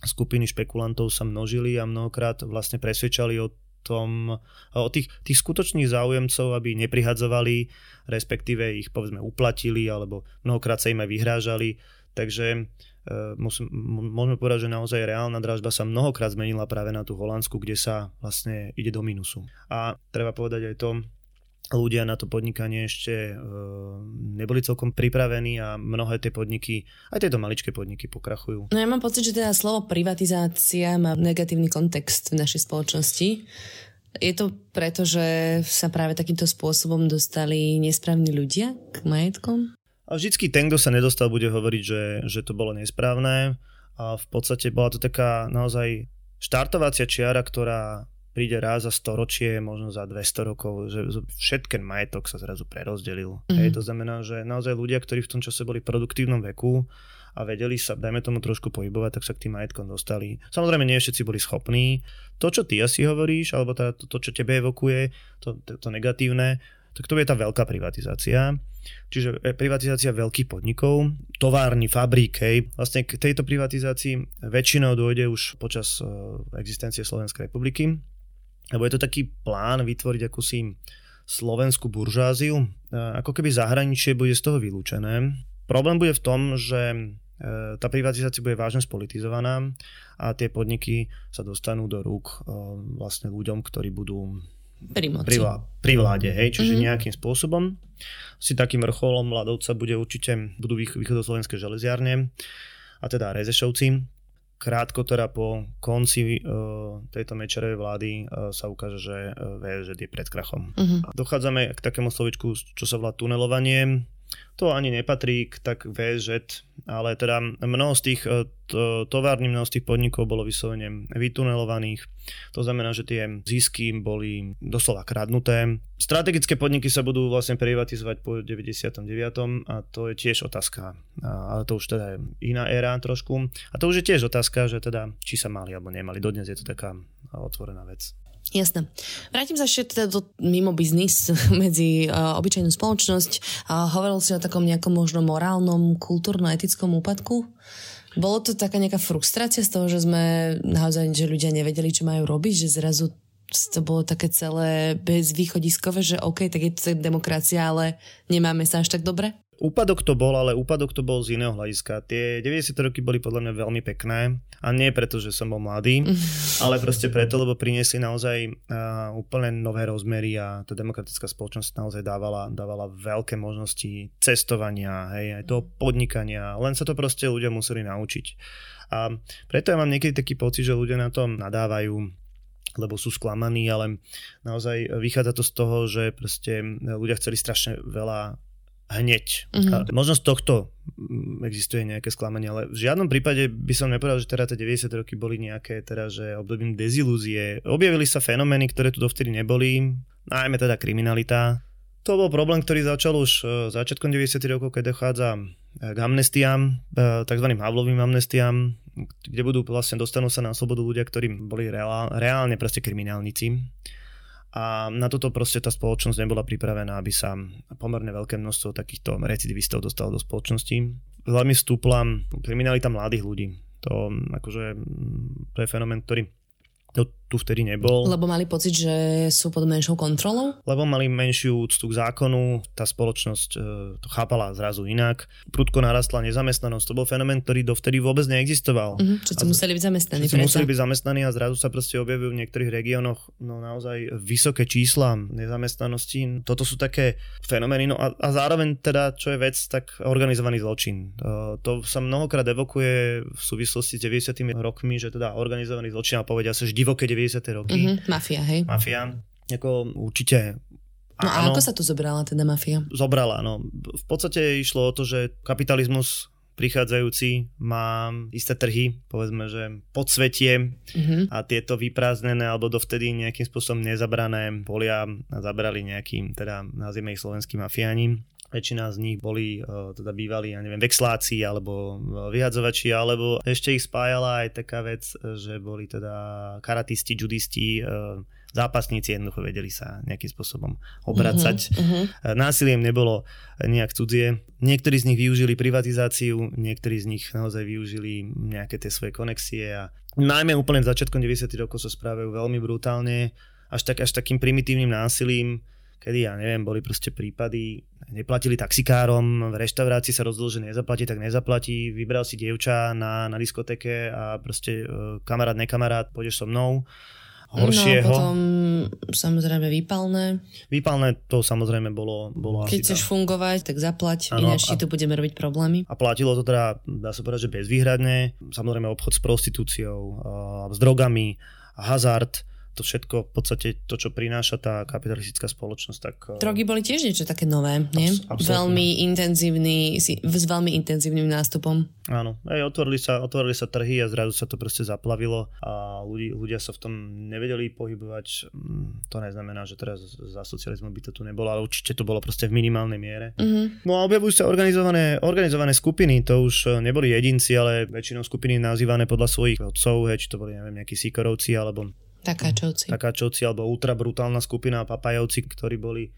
skupiny špekulantov sa množili a mnohokrát vlastne presvedčali o tom, o tých, tých skutočných záujemcov, aby neprihadzovali, respektíve ich povedzme uplatili, alebo mnohokrát sa im aj vyhrážali. Takže musím, môžeme povedať, že naozaj reálna dražba sa mnohokrát zmenila práve na tú Holandsku, kde sa vlastne ide do minusu. A treba povedať aj to, ľudia na to podnikanie ešte e, neboli celkom pripravení a mnohé tie podniky, aj tieto maličké podniky pokrachujú. No ja mám pocit, že teda slovo privatizácia má negatívny kontext v našej spoločnosti. Je to preto, že sa práve takýmto spôsobom dostali nesprávni ľudia k majetkom? A vždycky ten, kto sa nedostal, bude hovoriť, že, že to bolo nesprávne a v podstate bola to taká naozaj štartovacia čiara, ktorá príde raz za storočie, možno za 200 rokov, že všetken majetok sa zrazu prerozdelil. Mm-hmm. Hej, to znamená, že naozaj ľudia, ktorí v tom čase boli v produktívnom veku a vedeli sa, dajme tomu trošku pohybovať, tak sa k tým majetkom dostali. Samozrejme, nie všetci boli schopní. To, čo ty asi hovoríš, alebo teda to, to čo tebe evokuje, to, to, to negatívne, tak to je tá veľká privatizácia. Čiže e, privatizácia veľkých podnikov, továrny, fabrík, hej. Vlastne k tejto privatizácii väčšinou dôjde už počas e, existencie Slovenskej republiky, lebo je to taký plán vytvoriť akúsi slovenskú buržáziu, e, ako keby zahraničie bude z toho vylúčené. Problém bude v tom, že tá privatizácia bude vážne spolitizovaná a tie podniky sa dostanú do rúk vlastne ľuďom, ktorí budú pri, moci. pri, pri vláde, hej, čiže mm-hmm. nejakým spôsobom. Si takým vrcholom mladovca bude určite, budú východoslovenské železiarne a teda Rezešovci. Krátko teda po konci uh, tejto Mečerovej vlády uh, sa ukáže, že uh, VŽ je pred krachom. Uh-huh. Dochádzame k takému slovičku, čo sa volá tunelovanie to ani nepatrí k tak VŽ, ale teda mnoho z tých e, továrny, mnoho z tých podnikov bolo vyslovene vytunelovaných. To znamená, že tie zisky boli doslova kradnuté. Strategické podniky sa budú vlastne privatizovať po 99. a to je tiež otázka, ale to už teda je iná éra trošku. A to už je tiež otázka, že teda či sa mali alebo nemali. Dodnes je to taká otvorená vec. Jasné. Vrátim sa ešte teda do mimo biznis medzi uh, obyčajnú spoločnosť. Uh, hovoril si o takom nejakom možno morálnom, kultúrno-etickom úpadku. Bolo to taká nejaká frustrácia z toho, že sme naozaj, že ľudia nevedeli, čo majú robiť, že zrazu to bolo také celé bezvýchodiskové, že OK, tak je to demokracia, ale nemáme sa až tak dobre? Úpadok to bol, ale úpadok to bol z iného hľadiska. Tie 90. roky boli podľa mňa veľmi pekné a nie preto, že som bol mladý, ale proste preto, lebo priniesli naozaj uh, úplne nové rozmery a tá demokratická spoločnosť naozaj dávala, dávala veľké možnosti cestovania, hej, aj toho podnikania, len sa to proste ľudia museli naučiť. A preto ja mám niekedy taký pocit, že ľudia na tom nadávajú, lebo sú sklamaní, ale naozaj vychádza to z toho, že proste ľudia chceli strašne veľa hneď. Mm-hmm. A možno z tohto mm, existuje nejaké sklamanie, ale v žiadnom prípade by som nepovedal, že teda tie 90 roky boli nejaké teda, že obdobím dezilúzie. Objavili sa fenomény, ktoré tu dovtedy neboli, najmä teda kriminalita. To bol problém, ktorý začal už e, začiatkom 90. rokov, keď dochádza e, k amnestiám, e, tzv. Havlovým amnestiám, kde budú vlastne dostanú sa na slobodu ľudia, ktorí boli reál, reálne proste kriminálnici a na toto proste tá spoločnosť nebola pripravená, aby sa pomerne veľké množstvo takýchto recidivistov dostalo do spoločnosti. Veľmi stúpla kriminalita mladých ľudí. To, akože, to je fenomén, ktorý to tu vtedy nebol. Lebo mali pocit, že sú pod menšou kontrolou? Lebo mali menšiu úctu k zákonu, tá spoločnosť e, to chápala zrazu inak. Prudko narastla nezamestnanosť, to bol fenomén, ktorý dovtedy vôbec neexistoval. Uh-huh, všetci museli byť zamestnaní. Všetci museli byť zamestnaní a zrazu sa proste objavujú v niektorých regiónoch no, naozaj vysoké čísla nezamestnanosti. Toto sú také fenomény. No a, a zároveň teda, čo je vec, tak organizovaný zločin. To, to sa mnohokrát evokuje v súvislosti s 90. rokmi, že teda organizovaný zločin a povedia sa, že divoké 90. roky. Mm-hmm, mafia, hej. Mafia. Ako určite No a ako sa tu zobrala teda mafia? Zobrala, no. V podstate išlo o to, že kapitalizmus prichádzajúci má isté trhy, povedzme, že podsvetie mm-hmm. a tieto vyprázdnené alebo dovtedy nejakým spôsobom nezabrané polia zabrali nejakým, teda nazvime ich slovenským mafiáni. Väčšina z nich boli uh, teda bývali, ja neviem, vexláci alebo uh, vyhadzovači, alebo ešte ich spájala aj taká vec, že boli teda karatisti, judisti, uh, zápasníci jednoducho vedeli sa nejakým spôsobom obracať. Uh-huh, uh-huh. Násiliem nebolo nejak cudzie. Niektorí z nich využili privatizáciu, niektorí z nich naozaj využili nejaké tie svoje konexie a najmä úplne v začiatkom 90. rokov sa správajú veľmi brutálne, až, tak, až takým primitívnym násilím, kedy, ja neviem, boli proste prípady, neplatili taxikárom, v reštaurácii sa rozhodol, že nezaplatí, tak nezaplatí, vybral si dievča na, na diskoteke a proste uh, kamarát, nekamarát, pôjdeš so mnou horšieho. No potom samozrejme výpalné. Výpalné to samozrejme bolo, bolo Keď chceš fungovať, tak zaplať, ano, ináč ti tu budeme robiť problémy. A platilo to teda, dá sa povedať, že bezvýhradne. Samozrejme obchod s prostitúciou, s drogami, hazard, to všetko, v podstate to, čo prináša tá kapitalistická spoločnosť. Tak, eh, Drogy boli tiež niečo také nové, nie? Abs- veľmi intenzívny, s veľmi intenzívnym nástupom. Áno, aj otvorili sa, otvorili sa trhy a zrazu sa to proste zaplavilo a ľudí, ľudia sa v tom nevedeli pohybovať. Mm, to neznamená, že teraz za socializmu by to tu nebolo, ale určite to bolo proste v minimálnej miere. Mm-hmm. No a objavujú sa organizované, organizované skupiny, to už eh, neboli jedinci, ale väčšinou skupiny nazývané podľa svojich otcov, hej, či to boli neviem, nejakí sikorovci alebo Takáčovci. Takáčovci alebo ultra brutálna skupina papajovci, ktorí boli e,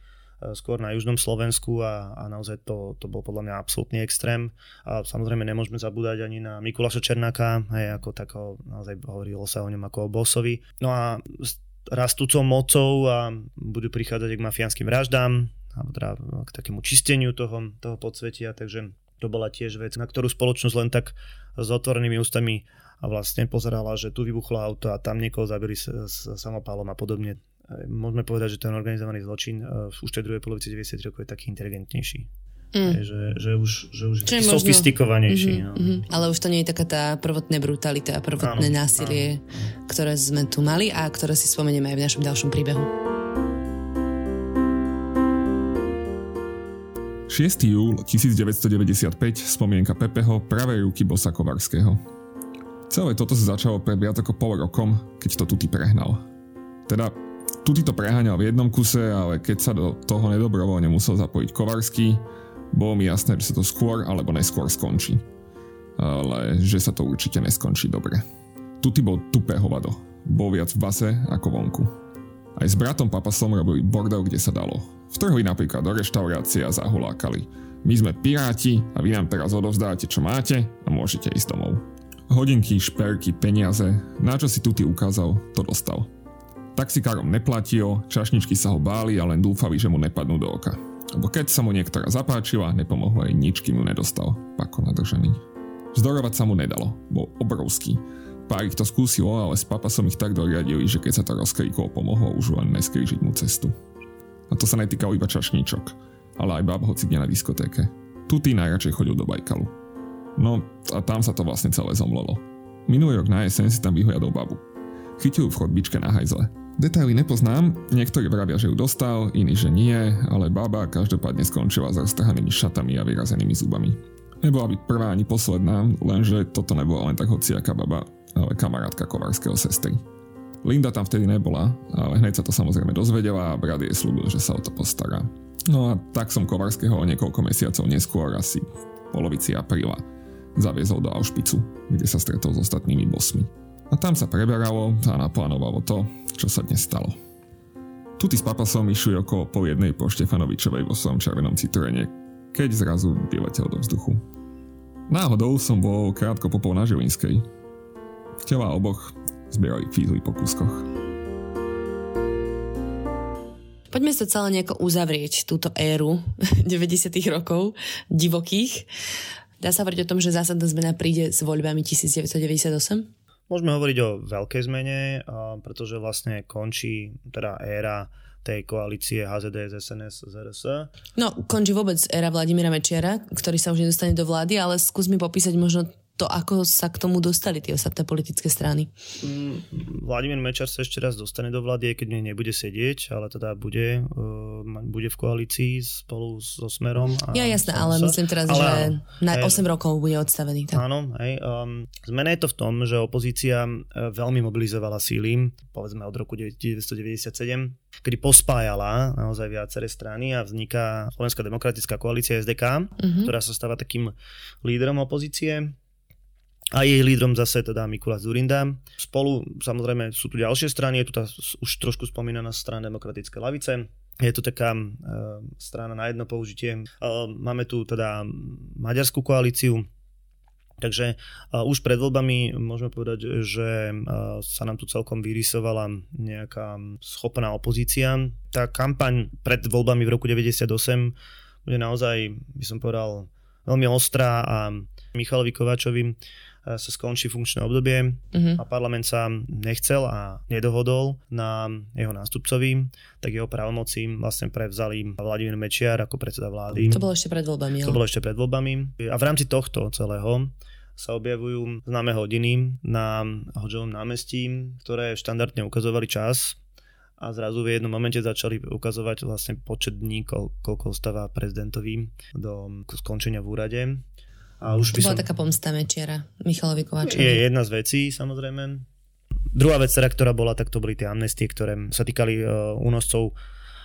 skôr na južnom Slovensku a, a naozaj to, to bol podľa mňa absolútny extrém. A samozrejme nemôžeme zabúdať ani na Mikuláša Černáka, hej, ako tako, naozaj hovorilo sa o ňom ako o bossovi. No a s rastúcou mocou a budú prichádzať k mafiánskym vraždám, alebo teda k takému čisteniu toho, toho podsvetia, takže to bola tiež vec, na ktorú spoločnosť len tak s otvorenými ústami a vlastne pozerala, že tu vybuchlo auto a tam niekoho zabili s, s samopálom a podobne. E, môžeme povedať, že ten organizovaný zločin e, už tej druhej polovici 90 rokov je taký inteligentnejší. Mm. Že, že už, že už je možno... sofistikovanejší. Mm-hmm, no. mm-hmm. Ale už to nie je taká tá prvotná brutalita a prvotné áno, násilie, áno. ktoré sme tu mali a ktoré si spomenieme aj v našom ďalšom príbehu. 6. júl 1995, spomienka Pepeho, pravej ruky Bosa Kovarského. Celé toto sa začalo pred viac ako pol rokom, keď to Tuty prehnal. Teda, Tuty to preháňal v jednom kuse, ale keď sa do toho nedobrovoľne musel zapojiť Kovarský, bolo mi jasné, že sa to skôr alebo neskôr skončí. Ale že sa to určite neskončí dobre. Tuty bol tupé hovado. Bol viac v base ako vonku. Aj s bratom Papasom robili bordel, kde sa dalo. Vtrhli napríklad do reštaurácie a zahulákali. My sme piráti a vy nám teraz odovzdáte, čo máte a môžete ísť domov. Hodinky, šperky, peniaze, na čo si Tuty ukázal, to dostal. Taxikárom neplatil, čašničky sa ho báli a len dúfali, že mu nepadnú do oka. Lebo keď sa mu niektorá zapáčila, nepomohlo jej nič, kým ju nedostal. Pako nadržený. Zdorovať sa mu nedalo, bol obrovský. Pár ich to skúsilo, ale s papasom ich tak doriadili, že keď sa to rozkríklo, pomohlo už len neskrížiť mu cestu. A to sa netýkalo iba čašníčok, ale aj bab hoci na diskotéke. Tuty najradšej chodil do Bajkalu. No a tam sa to vlastne celé zomlelo. Minulý rok na jeseň si tam vyhliadol babu. Chytil v chodbičke na hajzle. Detaily nepoznám, niektorí vravia, že ju dostal, iní, že nie, ale baba každopádne skončila s roztrhanými šatami a vyrazenými zubami. Nebola byť prvá ani posledná, lenže toto nebola len tak hociaká baba, ale kamarátka Kovarského sestry. Linda tam vtedy nebola, ale hneď sa to samozrejme dozvedela a brat jej slúbil, že sa o to postará. No a tak som Kovarského o niekoľko mesiacov neskôr, asi v polovici apríla, zaviezol do Auschwitzu, kde sa stretol s ostatnými bosmi. A tam sa preberalo a naplánovalo to, čo sa dnes stalo. Tuty s papasom išli okolo po jednej po Štefanovičovej vo svojom červenom citrone, keď zrazu vyletel do vzduchu. Náhodou som bol krátko popol na Žilinskej, Tela oboch zbierali fízly po kúskoch. Poďme sa celé nejako uzavrieť túto éru 90. rokov, divokých. Dá sa hovoriť o tom, že zásadná zmena príde s voľbami 1998? Môžeme hovoriť o veľkej zmene, pretože vlastne končí teda éra tej koalície HZDS, SNS, ZRS. No, končí vôbec éra Vladimíra Mečiara, ktorý sa už nedostane do vlády, ale skús mi popísať možno to, ako sa k tomu dostali tie ostatné politické strany. Mm, Vladimír Mečar sa ešte raz dostane do vlády, keď nej nebude sedieť, ale teda bude, uh, bude v koalícii spolu so Smerom. A ja jasné, ale sa. myslím teraz, ale, že na hej, 8 rokov bude odstavený. Tak. Áno, hej. Um, zmena je to v tom, že opozícia e, veľmi mobilizovala síly, povedzme od roku 1997, kedy pospájala naozaj viaceré strany a vzniká Slovenská demokratická koalícia SDK, uh-huh. ktorá sa stáva takým lídrom opozície a jej lídrom zase teda Mikuláš Zurinda. Spolu samozrejme sú tu ďalšie strany, je tu tá už trošku spomínaná strana Demokratické lavice, je to taká uh, strana na jedno použitie. Uh, máme tu teda maďarskú koalíciu, Takže uh, už pred voľbami môžeme povedať, že uh, sa nám tu celkom vyrysovala nejaká schopná opozícia. Tá kampaň pred voľbami v roku 98 bude naozaj, by som povedal, veľmi ostrá a Michalovi Kovačovi sa skončí funkčné obdobie uh-huh. a parlament sa nechcel a nedohodol na jeho nástupcovi, tak jeho právomoci vlastne prevzali Vladimír Mečiar ako predseda vlády. To bolo ešte pred voľbami. To bolo ešte pred voľbami. A v rámci tohto celého sa objavujú známe hodiny na Hoďovom námestí, ktoré štandardne ukazovali čas a zrazu v jednom momente začali ukazovať vlastne počet dní, koľko ostáva prezidentovi do skončenia v úrade. A už to bola som... taká pomsta Mečiara, Michalovi Kovačovi. Je jedna z vecí, samozrejme. Druhá vec, teda, ktorá bola, tak to boli tie amnestie, ktoré sa týkali uh, únoscov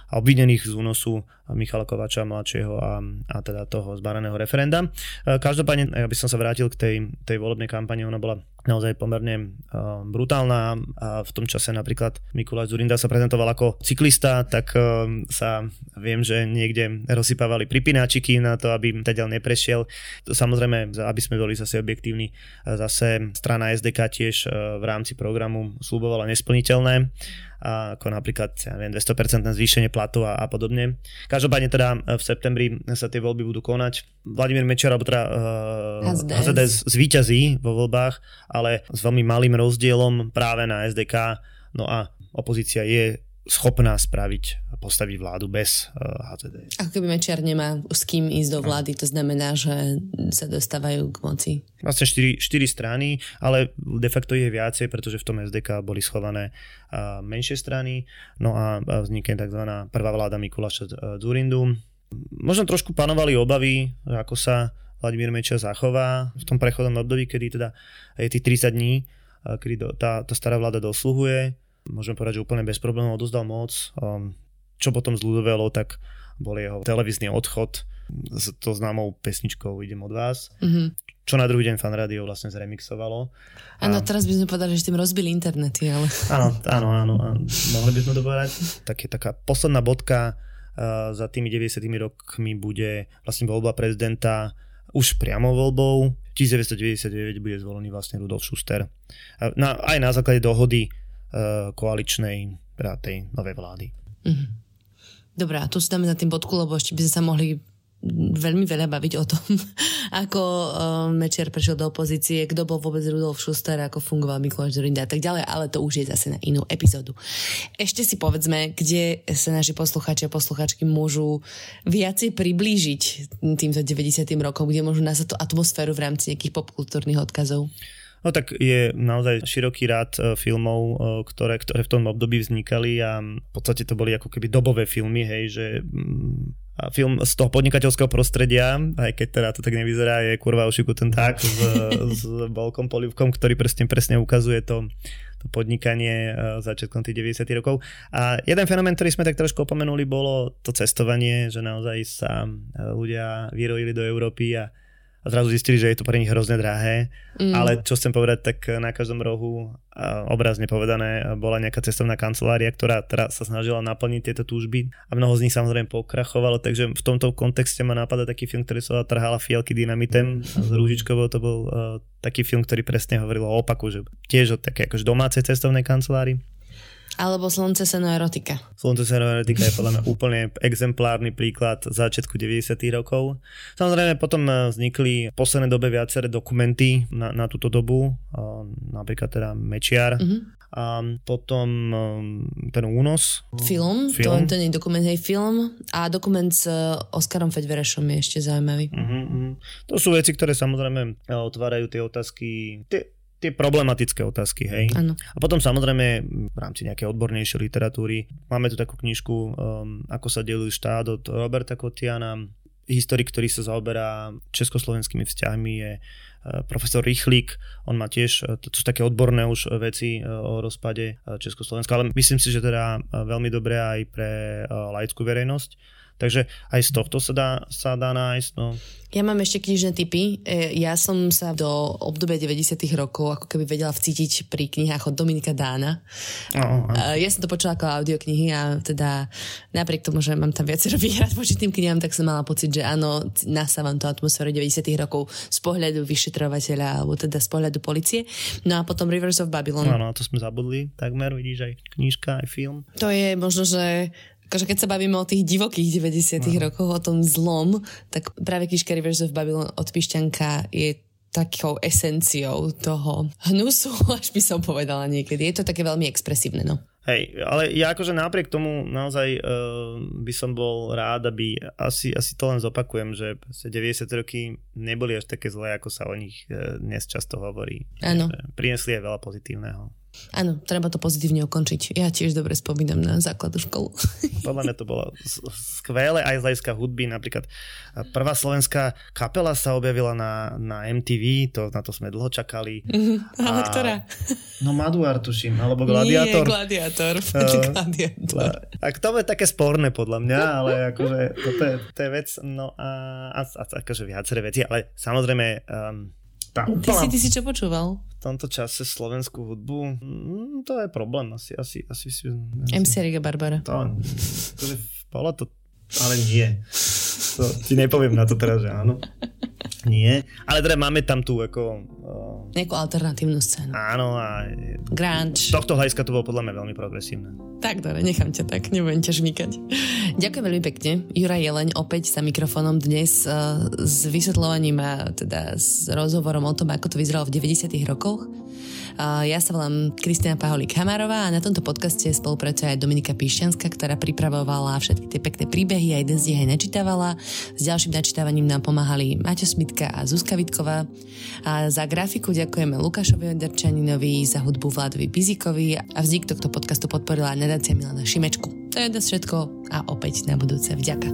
a obvinených z únosu Michala Kovača mladšieho a, a teda toho zbaraného referenda. Uh, každopádne, ja by som sa vrátil k tej, tej volebnej kampani, ona bola naozaj pomerne uh, brutálna a v tom čase napríklad Mikuláš Zurinda sa prezentoval ako cyklista, tak uh, sa viem, že niekde rozsypávali pripínačiky na to, aby teda neprešiel. Samozrejme, aby sme boli zase objektívni, zase strana SDK tiež v rámci programu slúbovala nesplniteľné ako napríklad ja neviem, 200% zvýšenie platu a, a podobne. Každopádne teda v septembri sa tie voľby budú konať. Vladimír Mečer, alebo teda uh, HZDS zvíťazí vo voľbách ale s veľmi malým rozdielom práve na SDK. No a opozícia je schopná spraviť, postaviť vládu bez HZD. Ako keby Mečiar nemá s kým ísť do vlády, to znamená, že sa dostávajú k moci. Vlastne 4, 4 strany, ale de facto je viacej, pretože v tom SDK boli schované menšie strany, no a vznikne tzv. prvá vláda Mikuláša Zurindu. Možno trošku panovali obavy, ako sa Vladimír Mečiar zachová v tom prechodnom období, kedy teda je tých 30 dní, kedy tá, tá stará vláda dosluhuje môžem povedať, že úplne bez problémov odozdal moc. Um, čo potom zľudovelo, tak bol jeho televízny odchod s to známou pesničkou Idem od vás. Mm-hmm. Čo na druhý deň fan rádio vlastne zremixovalo. Áno, teraz by sme povedali, že tým rozbili internety, ale... Áno, áno, áno, áno. Mohli by sme to povedať. Tak je taká posledná bodka uh, za tými 90 rokmi bude vlastne voľba prezidenta už priamo voľbou. 1999 bude zvolený vlastne Rudolf Schuster. Na, aj na základe dohody Eh, koaličnej, teda tej novej vlády. Mm-hmm. Dobre, a tu si dáme na tým bodku, lebo ešte by sme sa mohli veľmi veľa baviť o tom, ako uh, Mečiar prešiel do opozície, kto bol vôbec Rudolf Schuster, ako fungoval Mikuláš Zorinda a tak ďalej, ale to už je zase na inú epizódu. Ešte si povedzme, kde sa naši poslucháči a posluchačky môžu viacej priblížiť týmto 90. rokom, kde môžu nás tú atmosféru v rámci nejakých popkultúrnych odkazov. No tak je naozaj široký rád e, filmov, e, ktoré, ktoré v tom období vznikali a v podstate to boli ako keby dobové filmy, hej, že mm, film z toho podnikateľského prostredia, aj keď teda to tak nevyzerá, je kurva ošiku ten tak s, s Bolkom Polivkom, ktorý presne, presne ukazuje to, to podnikanie e, začiatkom tých 90 rokov. A jeden fenomén, ktorý sme tak trošku opomenuli, bolo to cestovanie, že naozaj sa ľudia vyrojili do Európy a a zrazu zistili, že je to pre nich hrozne drahé. Mm. Ale čo chcem povedať, tak na každom rohu, obrazne povedané, bola nejaká cestovná kancelária, ktorá teda sa snažila naplniť tieto túžby a mnoho z nich samozrejme pokrachovalo, takže v tomto kontexte ma napadá taký film, ktorý sa trhala fialky dynamitem z Rúžičkovou, to bol uh, taký film, ktorý presne hovoril o opaku, že tiež o také akože domácej cestovnej kancelárii alebo Slnce seno erotika. Slnce seno erotika je podľa mňa úplne exemplárny príklad začiatku 90. rokov. Samozrejme potom eh, vznikli v poslednej dobe viaceré dokumenty na, na túto dobu, napríklad teda Mečiar. Mm-hmm. A potom eh, ten únos. Film, film. To, ten je dokument, hej, film. A dokument s eh, Oskarom Fedverešom je ešte zaujímavý. Uh-huh, To sú veci, ktoré samozrejme otvárajú tie otázky, tie tie problematické otázky, hej. Ano. A potom samozrejme v rámci nejakej odbornejšej literatúry máme tu takú knižku um, Ako sa delil štát od Roberta Kotiana. Historik, ktorý sa zaoberá československými vzťahmi je uh, profesor Rychlík, on má tiež, uh, to sú také odborné už veci uh, o rozpade Československa, ale myslím si, že teda veľmi dobré aj pre laickú verejnosť Takže aj z tohto sa dá, sa dá nájsť. No. Ja mám ešte knižné typy. E, ja som sa do obdobia 90 rokov ako keby vedela vcítiť pri knihách od Dominika Dána. Oh. Ja som to počula ako audioknihy a teda napriek tomu, že mám tam viacero výhrad voči tým knihám, tak som mala pocit, že áno, nasávam to atmosféru 90 rokov z pohľadu vyšetrovateľa alebo teda z pohľadu policie. No a potom Rivers of Babylon. Áno, to sme zabudli takmer, vidíš aj knižka, aj film. To je možno, že akože keď sa bavíme o tých divokých 90 uh-huh. rokoch, o tom zlom, tak práve Kiška Rivers of Babylon od Pišťanka je takou esenciou toho hnusu, až by som povedala niekedy. Je to také veľmi expresívne, no. Hej, ale ja akože napriek tomu naozaj uh, by som bol rád, aby asi, asi to len zopakujem, že 90 roky neboli až také zlé, ako sa o nich uh, dnes často hovorí. Áno. Prinesli aj veľa pozitívneho. Áno, treba to pozitívne ukončiť. Ja tiež dobre spomínam na základnú školu. Podľa mňa to bolo skvelé aj z hľadiska hudby. Napríklad prvá slovenská kapela sa objavila na, na MTV, to, na to sme dlho čakali. Mm, ale a, ktorá? No Maduar tuším, alebo Gladiator. Nie, Gladiator. Uh, gladiator. A to je také sporné podľa mňa, ale akože to je, to je vec, no a, a, a akože viaceré veci, ale samozrejme um, tá ty, si, ty si čo počúval? V tomto čase slovenskú hudbu, mm, to je problém asi. asi, asi, asi MC Riga Barbara. To, to, bolo to, ale nie. To, ti nepoviem na to teraz, že áno. Nie, ale teda máme tam tu ako... Uh, Nejakú alternatívnu scénu. Áno a... Grunge. Z tohto hľadiska to bolo podľa mňa veľmi progresívne. Tak, dobre, nechám ťa tak, nebudem ťa žmýkať. Ďakujem veľmi pekne. Jura Jeleň opäť za mikrofónom dnes uh, s vysvetľovaním a teda s rozhovorom o tom, ako to vyzeralo v 90 rokoch. Ja sa volám Kristina Paholík Hamarová a na tomto podcaste spolupracuje aj Dominika Pišťanská, ktorá pripravovala všetky tie pekné príbehy a jeden z nich aj načítavala. S ďalším načítavaním nám pomáhali Maťo Smitka a Zuzka Vitková. A za grafiku ďakujeme Lukášovi Onderčaninovi, za hudbu Vladovi Bizikovi a vznik tohto podcastu podporila nadácia Milana Šimečku. To je dosť všetko a opäť na budúce vďaka.